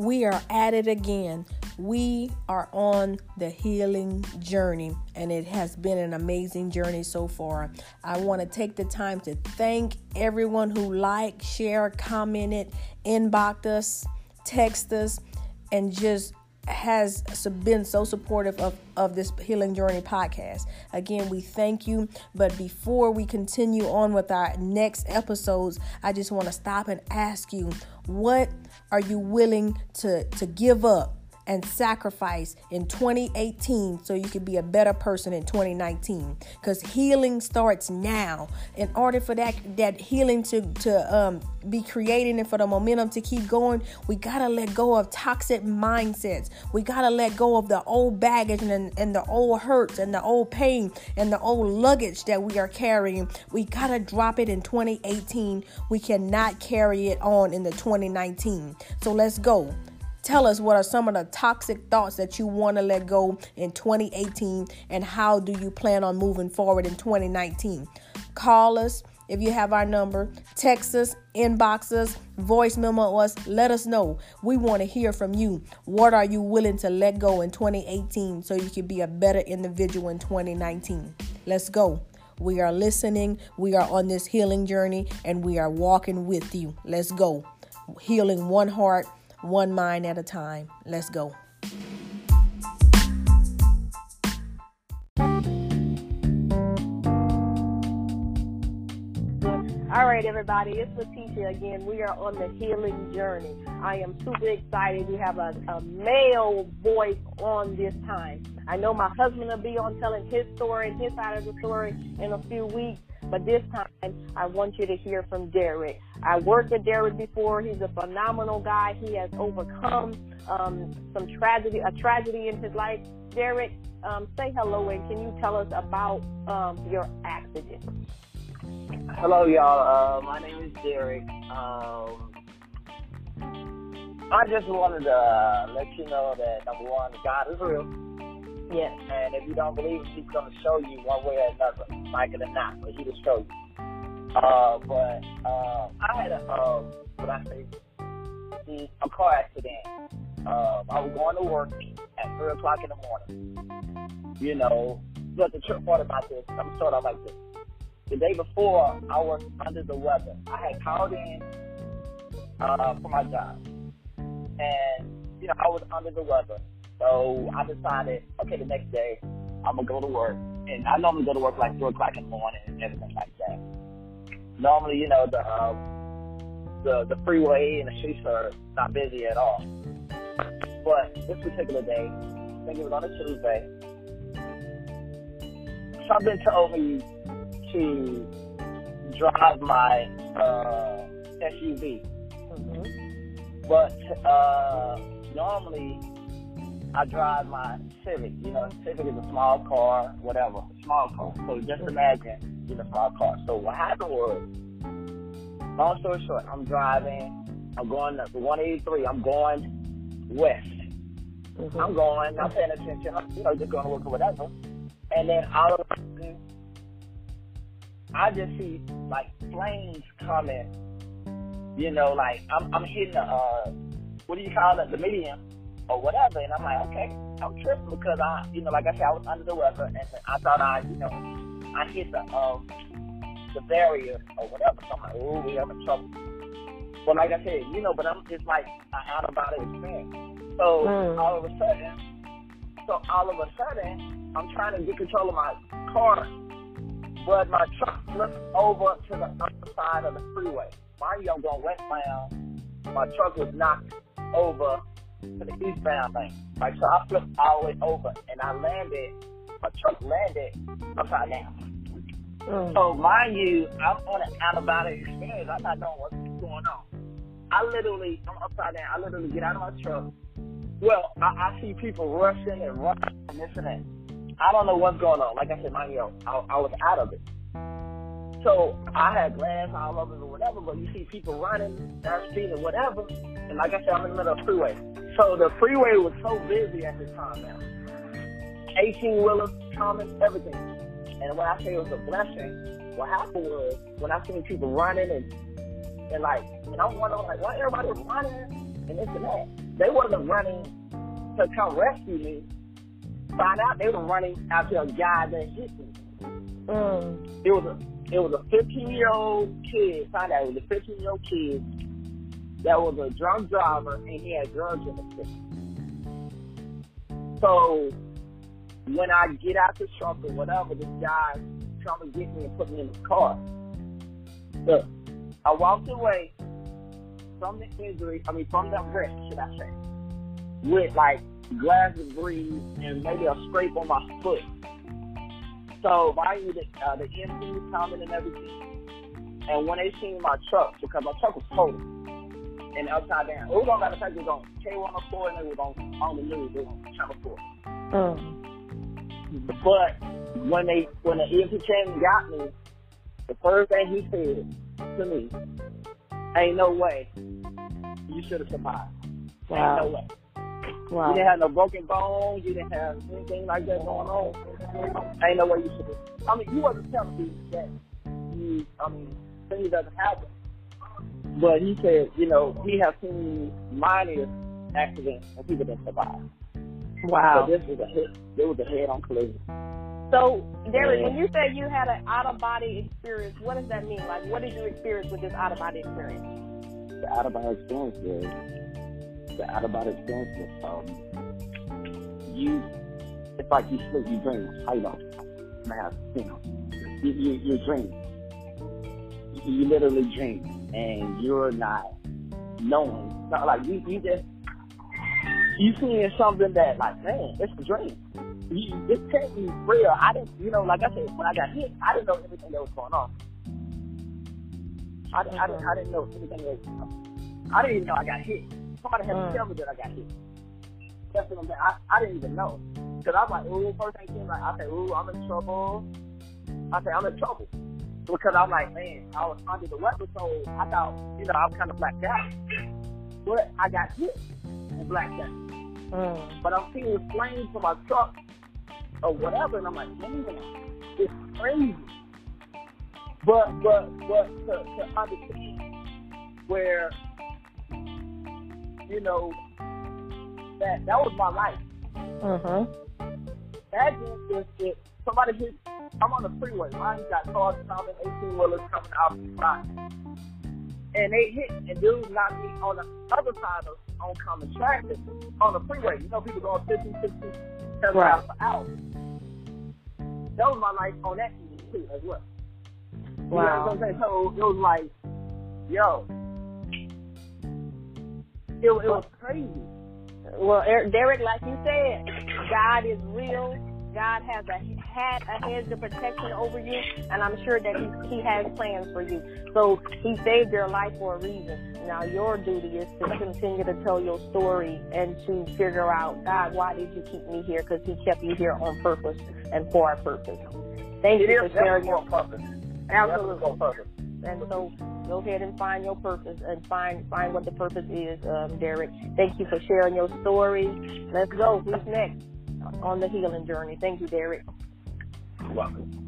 We are at it again. We are on the healing journey, and it has been an amazing journey so far. I want to take the time to thank everyone who liked, shared, commented, inboxed us, text us, and just has been so supportive of, of this Healing Journey podcast. Again, we thank you. But before we continue on with our next episodes, I just want to stop and ask you what are you willing to, to give up and sacrifice in 2018 so you can be a better person in 2019 because healing starts now. In order for that that healing to to um, be created and for the momentum to keep going we gotta let go of toxic mindsets. We gotta let go of the old baggage and, and the old hurts and the old pain and the old luggage that we are carrying. We gotta drop it in 2018 we cannot carry it on in the 2019 so let's go Tell us what are some of the toxic thoughts that you want to let go in 2018 and how do you plan on moving forward in 2019? Call us if you have our number, text us, inbox us, voice memo us, let us know. We want to hear from you. What are you willing to let go in 2018 so you can be a better individual in 2019? Let's go. We are listening, we are on this healing journey, and we are walking with you. Let's go. Healing one heart one mind at a time. Let's go. All right, everybody, it's Letitia again. We are on the healing journey. I am super excited. We have a, a male voice on this time. I know my husband will be on telling his story his side of the story in a few weeks, but this time I want you to hear from Derek. I worked with Derek before. He's a phenomenal guy. He has overcome um, some tragedy, a tragedy in his life. Derek, um, say hello and can you tell us about um, your accident? Hello, y'all. Uh, my name is Derek. Um, I just wanted to uh, let you know that number one, God is real. Yes. And if you don't believe, it, He's going to show you one way or another, it or not, but He will show. Uh, but uh, I had a uh, what I say a car accident. Uh, I was going to work at three o'clock in the morning. You know, but the trip part about this, I'm sort of like this. The day before, I was under the weather. I had called in uh, for my job, and you know I was under the weather. So I decided, okay, the next day I'm gonna go to work, and I normally go to work like three o'clock in the morning and everything like that normally, you know, the uh, the the freeway and the streets are not busy at all. But this particular day, I think it was on a Tuesday, something told me to drive my uh, SUV. Mm-hmm. But uh, normally, I drive my Civic. You know, Civic is a small car, whatever, small car. So just imagine in a small car. So what happened was, long story short, I'm driving. I'm going to 183. I'm going west. Mm-hmm. I'm going, not paying attention. I'm, you know, just going to work or whatever. And then all of a sudden, I just see like flames coming. You know, like I'm, I'm hitting the, uh, what do you call it, the median or whatever. And I'm like, okay, I'm tripping because I, you know, like I said, I was under the weather and I thought I, you know, I hit the um the barrier or whatever. So I'm like, oh, we have in trouble. But like I said, you know, but I'm just like an out of body experience. So mm. all of a sudden, so all of a sudden, I'm trying to get control of my car, but my truck flips over to the other side of the freeway. Mind you, I'm going westbound. My truck was knocked over to the eastbound lane. Right, so I flipped all the way over, and I landed my truck landed upside down. Mm. So mind you, I'm on an out of body experience. I'm not knowing what's going on. I literally, I'm upside down. I literally get out of my truck. Well, I, I see people rushing and rushing and this and that. I don't know what's going on. Like I said, mind you, I, I was out of it. So I had glass all over or whatever, but you see people running down the street or whatever. And like I said, I'm in the middle of the freeway. So the freeway was so busy at this time now. 18 wheelers coming, everything. And when I say it was a blessing, what happened was when I seen people running and and like, and I'm wondering like, why everybody was running and this and that. they wasn't running to come rescue me. Find out they were running after a guy that hit me. Mm. It was a it was a 15 year old kid. Find out it was a 15 year old kid that was a drunk driver and he had drugs in his system. So when I get out the truck or whatever, this guy trying to get me and put me in the car. Look, I walked away from the injury, I mean, from the wreck, should I say, with like glass debris and maybe a scrape on my foot. So, you, the, uh, the EMT was coming and everything. And when they seen my truck, because my truck was total and upside down, it was on, of fact, it was on K104 and it was on, on the news, it was on Channel 4. Um. But when they, when the EMT came and got me, the first thing he said to me, ain't no way you should have survived. Wow. Ain't no way. Wow. You didn't have no broken bones. You didn't have anything like that going on. Ain't no way you should have. I mean, you wasn't telling me that you, I mean, things doesn't happen. But he said, you know, he has seen minor accidents and people that survive. Wow. So this was a hit. It was a head-on collision. So, Derek, when you say you had an out-of-body experience, what does that mean? Like, what did you experience with this out-of-body experience? The out-of-body experience was the out-of-body experience was um, you. It's like you sleep, you dream. How you know? Man, you know, you you, you dream. You, you literally dream, and you're not knowing. Not like you, you just you seeing something that like, man, it's a dream this can't be real. I didn't, you know, like I said, when I got hit, I didn't know anything that was going on. I, I, didn't, I didn't know anything that was going on. I didn't even know I got hit. Somebody had to mm. tell me that I got hit. That's what I'm saying. I, I didn't even know. Because I was like, ooh, first thing came like, I said, ooh, I'm in trouble. I said, I'm in trouble. Because I'm like, man, I was under the weapon, so I thought, you know, I was kind of blacked out. But I got hit and blacked out. Mm. But I'm seeing flames from my truck or whatever. And I'm like, man, it's crazy. But but but to, to understand where you know that that was my life. Uh-huh. Imagine if, if somebody hit I'm on the freeway, mine got cars coming, eighteen wheelers coming out the side. And they hit and dude knocked me on the other side of oncoming traffic on the freeway. You know people going 50, 60, 70 right. miles per hour that was my life on that TV too as well. Wow. You know what I'm saying? So it was like, yo, it, it was crazy. Well, Derek, like you said, God is real. God has a had a hedge of protection over you, and I'm sure that he, he has plans for you. So he saved your life for a reason. Now your duty is to continue to tell your story and to figure out, God, why did you keep me here? Because he kept you here on purpose and for a purpose. Thank it you for sharing your purpose. Absolutely. On purpose. And so go ahead and find your purpose and find find what the purpose is, um, Derek. Thank you for sharing your story. Let's go. Who's next on the healing journey? Thank you, Derek. You're welcome.